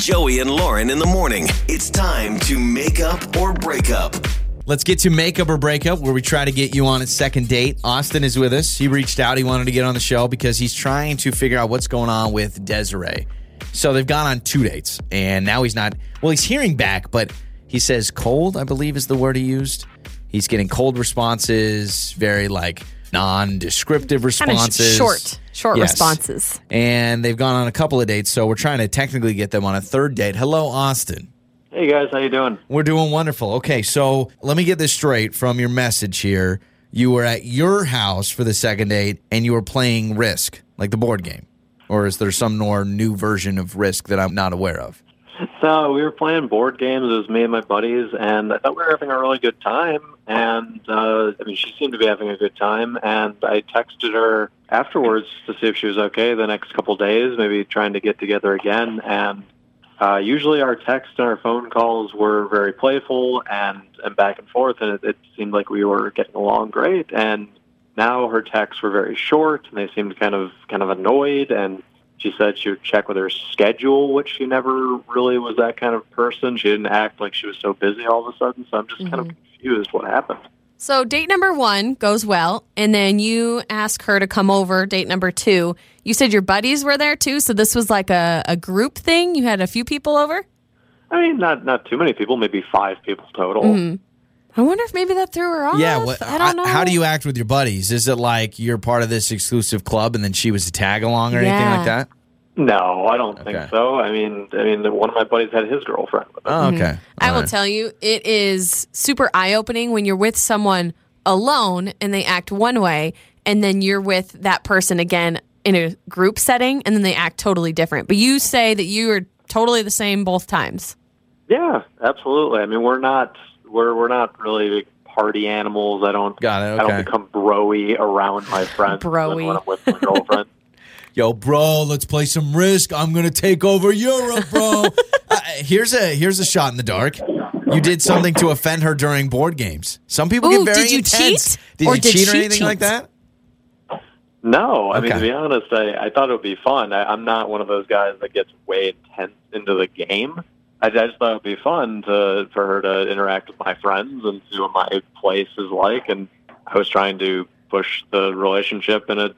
Joey and Lauren in the morning. It's time to make up or break up. Let's get to makeup or breakup, where we try to get you on a second date. Austin is with us. He reached out. He wanted to get on the show because he's trying to figure out what's going on with Desiree. So they've gone on two dates, and now he's not. Well, he's hearing back, but he says cold. I believe is the word he used. He's getting cold responses, very like non-descriptive Kind of responses, short, short Yes. responses. And they've gone on a couple of dates, so we're trying to technically get them on a third date. Hello, Austin. Hey guys, how you doing? We're doing wonderful. Okay, so let me get this straight from your message here. You were at your house for the second date and you were playing Risk, like the board game. Or is there some more new version of Risk that I'm not aware of? So we were playing board games. It was me and my buddies, and I thought we were having a really good time. And uh, I mean, she seemed to be having a good time. And I texted her afterwards to see if she was okay. The next couple days, maybe trying to get together again. And uh, usually our texts and our phone calls were very playful and and back and forth, and it, it seemed like we were getting along great. And now her texts were very short, and they seemed kind of kind of annoyed and she said she would check with her schedule, which she never really was that kind of person. She didn't act like she was so busy all of a sudden. So I'm just kind of mm-hmm. confused what happened. So date number one goes well, and then you ask her to come over. Date number two, you said your buddies were there too. So this was like a, a group thing. You had a few people over. I mean, not not too many people, maybe five people total. Mm-hmm. I wonder if maybe that threw her off. Yeah, what, I don't know. How do you act with your buddies? Is it like you're part of this exclusive club and then she was a tag along or anything like that? No, I don't Okay. think so. I mean, I mean, one of my buddies had his girlfriend with him. Oh, okay. Mm-hmm. I All will right. tell you, it is super eye opening when you're with someone alone and they act one way, and then you're with that person again in a group setting, and then they act totally different. But you say that you are totally the same both times. Yeah, absolutely. I mean, we're not we're we're not really big party animals. I don't. Got it, Okay. I don't become broy around my friends Broy. when I'm with my girlfriend. Yo, bro, let's play some Risk. I'm gonna take over Europe, bro. uh, here's a here's a shot in the dark. You did something to offend her during board games. Some people Ooh, get very did you intense. cheat? Did Or you did cheat or she anything like that? No, I mean to be honest, I, I thought it would be fun. I, I'm not one of those guys that gets way intense into the game. I, I just thought it would be fun to for her to interact with my friends and see what my place is like. And I was trying to push the relationship in a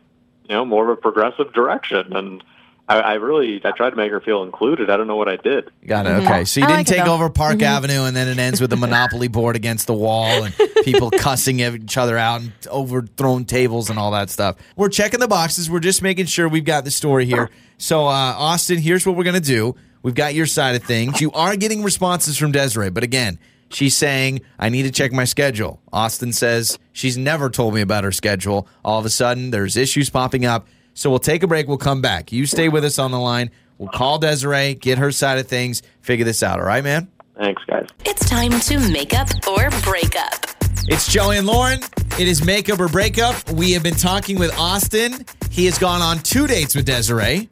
you know more of a progressive direction. And I, I really I tried to make her feel included. I don't know what I did. Got it. Okay, so you I didn't like take over Park Avenue, and then it ends with a Monopoly board against the wall and people cussing each other out and overthrown tables and all that stuff. We're checking the boxes. We're just making sure we've got the story here. So, uh, Austin, here's what we're gonna do. We've got your side of things. You are getting responses from Desiree, but again, she's saying I need to check my schedule. Austin says she's never told me about her schedule. All of a sudden, there's issues popping up. So we'll take a break. We'll come back. You stay with us on the line. We'll call Desiree, get her side of things, figure this out. All right, man? Thanks, guys. It's time to make up or break up. It's Joey and Lauren. It is makeup or breakup. We have been talking with Austin. He has gone on two dates with Desiree.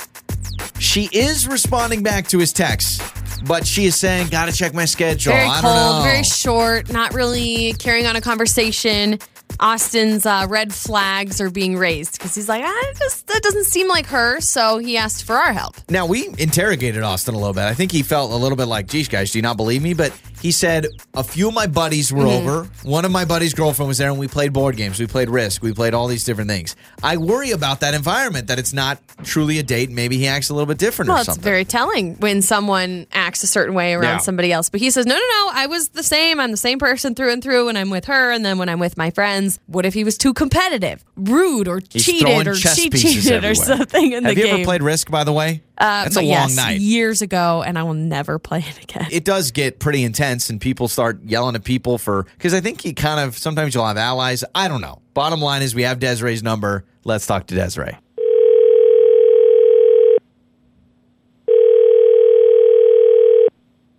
She is responding back to his text, but she is saying, "Got to check my schedule." Very I don't cold, know. very short, not really carrying on a conversation. Austin's uh, red flags are being raised because he's like, I just that doesn't seem like her. So he asked for our help. Now we interrogated Austin a little bit. I think he felt a little bit like, "Geez, guys, do you not believe me?" But he said a few of my buddies were Mm-hmm. over. One of my buddies' girlfriend was there, and we played board games. We played Risk. We played all these different things. I worry about that environment that it's not truly a date. Maybe he acts a little bit different Well, or it's very telling when someone acts a certain way around Yeah. somebody else. But he says, no, no, no, I was the same. I'm the same person through and through when I'm with her, and then when I'm with my friends. What if he was too competitive, rude, or He's cheated, or she pieces cheated, or something in Have the game. Have you ever played Risk, by the way? Uh, That's a but long yes, night. years ago, and I will never play it again. it does get pretty intense and people start yelling at people for because I think you kind of sometimes you'll have allies. I don't know. Bottom line is we have Desiree's number. Let's talk to Desiree.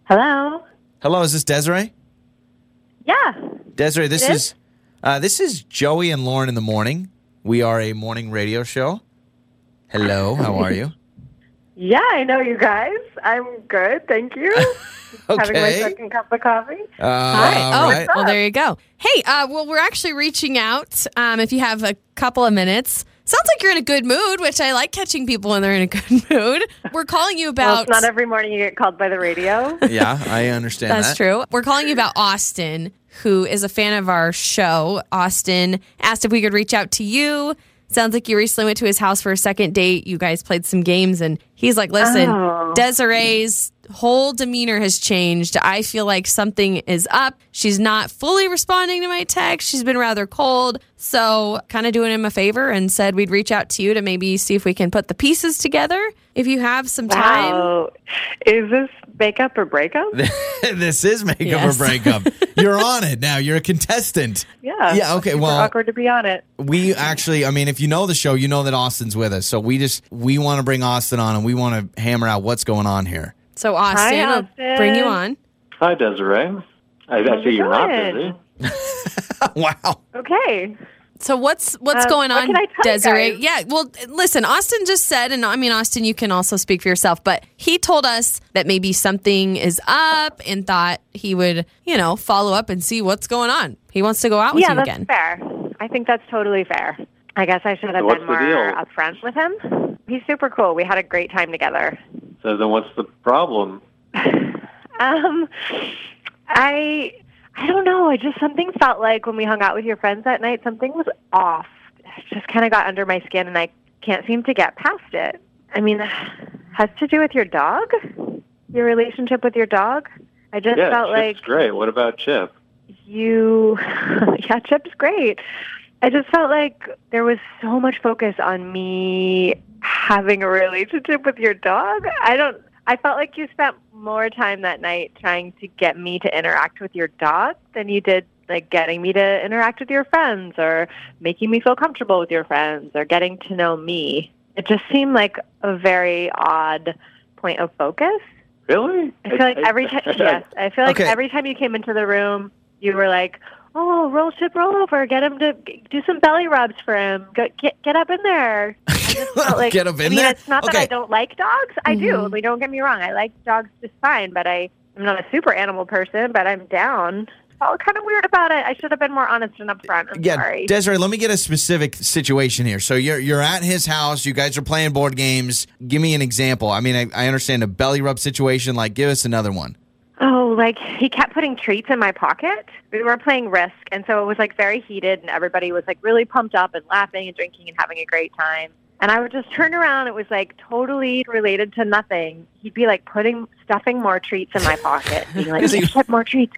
Hello. Hello, is this Desiree? Yeah. Desiree, this It is is? Uh, this is Joey and Lauren in the morning. We are a morning radio show. Hello, how are you? Yeah, I know you guys. I'm good. Thank you. okay. Having my second cup of coffee. Uh, Hi. all Oh, right. well, there you go. Hey, uh, well, we're actually reaching out. Um, if you have a couple of minutes Sounds like you're in a good mood, which I like catching people when they're in a good mood. We're calling you Well, about. it's not every morning you get called by the radio. Yeah, I understand That's that. true. We're calling you about Austin, who is a fan of our show. Austin asked if we could reach out to you. Sounds like you recently went to his house for a second date. You guys played some games, and he's like, listen, Oh. Desiree's whole demeanor has changed. I feel like something is up. She's not fully responding to my text. She's been rather cold. So, kind of doing him a favor and said we'd reach out to you to maybe see if we can put the pieces together. If you have some time. Wow. Is this makeup or breakup? this is makeup Yes. or breakup. You're on it now. You're a contestant. Yeah. Yeah, okay, Super well- awkward to be on it. We actually, I mean, if you know the show, you know that Austin's with us. So we just we want to bring Austin on and we want to hammer out what's going on here. So, Austin, I'll bring you on. Hi, Desiree. I, I see you're not going? busy. wow. Okay. So what's what's Uh, going what on, can I tell you Desiree? guys? Yeah, well, listen, Austin just said, and I mean, Austin, you can also speak for yourself, but he told us that maybe something is up and thought he would, you know, follow up and see what's going on. He wants to go out with yeah, you that's again. fair. I think that's totally fair. I guess I should have what's been more upfront with him. He's super cool. We had a great time together. So then what's the problem? Um, I I don't know. I just something felt like when we hung out with your friends that night, something was off. It just kind of got under my skin, and I can't seem to get past it. I mean, has to do with your dog, your relationship with your dog. I just yeah, felt Chip's like great. What about Chip? you yeah chip's great i just felt like there was so much focus on me having a relationship with your dog i don't i felt like you spent more time that night trying to get me to interact with your dog than you did like getting me to interact with your friends or making me feel comfortable with your friends or getting to know me it just seemed like a very odd point of focus Really? I feel like every time, yes, I feel like Okay. every time you came into the room, you were like, "Oh, roll chip, roll over, get him to do some belly rubs for him. Get get, get up in there." I just felt like, Get up in I mean, there? It's not that I don't like dogs. I do. Mhm. Like, don't get me wrong. I like dogs just fine, but I I'm not a super animal person. But I'm down. I felt kind of weird about it. I should have been more honest and upfront. I'm Yeah, sorry. Desiree, let me get a specific situation here. So you're you're at his house. You guys are playing board games. Give me an example. I mean, I, I understand a belly rub situation. Like, give us another one. Oh, like he kept putting treats in my pocket. We were playing Risk, and so it was like very heated, and everybody was like really pumped up and laughing and drinking and having a great time. And I would just turn around. It was like totally related to nothing. He'd be like putting, stuffing more treats in my pocket. Being like, Is he- chip more treats,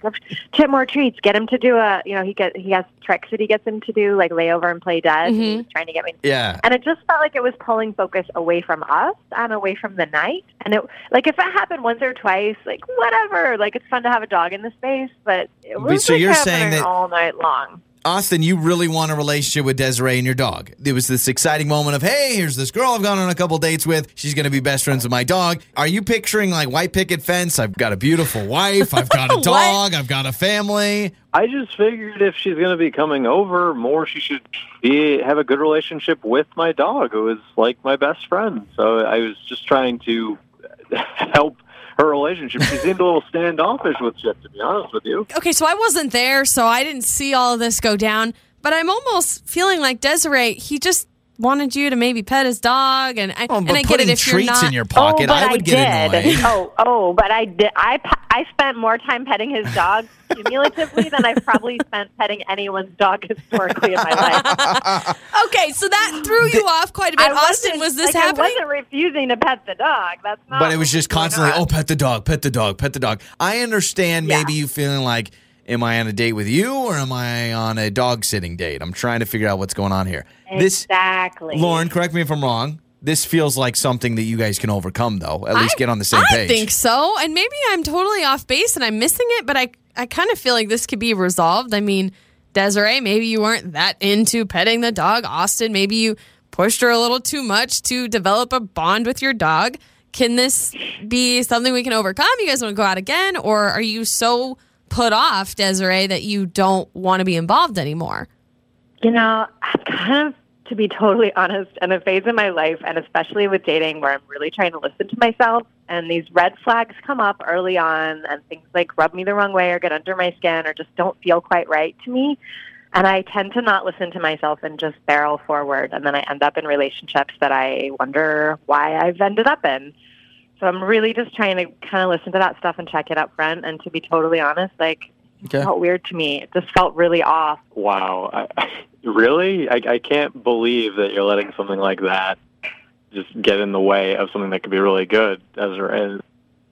chip more treats. Get him to do a, you know, he get he has tricks that he gets him to do, like lay over and play dead. And he Mhm. was trying to get me Yeah. and it just felt like it was pulling focus away from us and away from the night. And it like if it happened once or twice, like whatever. Like it's fun to have a dog in the space, but it was so like, you're saying happening that- all night long. Austin, you really want a relationship with Desiree and your dog. It was this exciting moment of, hey, here's this girl I've gone on a couple dates with. She's going to be best friends with my dog. Are you picturing like white picket fence? I've got a beautiful wife. I've got a dog. I've got a family. I just figured if she's going to be coming over more, she should be have a good relationship with my dog, who is like my best friend. So I was just trying to help her relationship. She seemed a little standoffish with Chip, to be honest with you. Okay, so I wasn't there, so I didn't see all of this go down. But I'm almost feeling like Desiree. He just wanted you to maybe pet his dog, and I Oh, and but I get putting it if treats you're not. in your pocket, oh, but I would get did. annoyed. Oh, oh, but I did. I I spent more time petting his dog cumulatively than I've probably spent petting anyone's dog historically in my life. okay, so that threw you off quite a bit. I Austin, wasn't- this like, happening? I wasn't refusing to pet the dog. That's not. but it was just constantly, on. oh, pet the dog, pet the dog, pet the dog. I understand Yeah. maybe you feeling like, am I on a date with you or am I on a dog sitting date? I'm trying to figure out what's going on here. This, exactly. Lauren, correct me if I'm wrong. This feels like something that you guys can overcome, though. At least I- get on the same I page. I think so, and maybe I'm totally off base and I'm missing it, but I I kind of feel like this could be resolved. I mean, Desiree, maybe you weren't that into petting the dog. Austin, maybe you pushed her a little too much to develop a bond with your dog. Can this be something we can overcome? You guys want to go out again, or are you so put off, Desiree, that you don't want to be involved anymore? You know, I'm kind of, to be totally honest, in a phase in my life, and especially with dating, where I'm really trying to listen to myself, and these red flags come up early on, and things like rub me the wrong way or get under my skin or just don't feel quite right to me. And I tend to not listen to myself and just barrel forward. And then I end up in relationships that I wonder why I've ended up in. So I'm really just trying to kind of listen to that stuff and check it up front. And to be totally honest, like, Okay. it felt weird to me. It just felt really off. Wow. I, really? I, I can't believe that you're letting something like that just get in the way of something that could be really good. As as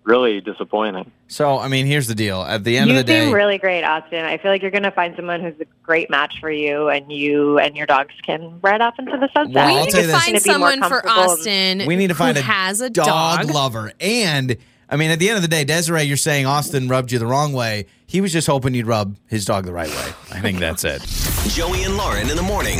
really disappointing. So, I mean, here's the deal. At the end you of the day, you seem really great, Austin. I feel like you're going to find someone who's a great match for you, and you and your dogs can ride off into the sunset. Well, we need to this. find Gonna be more someone for. Austin. we need to find a has a dog, dog. lover. And I mean, at the end of the day, Desiree, you're saying Austin rubbed you the wrong way. He was just hoping you'd rub his dog the right way. I think that's it. Joey and Lauren in the morning.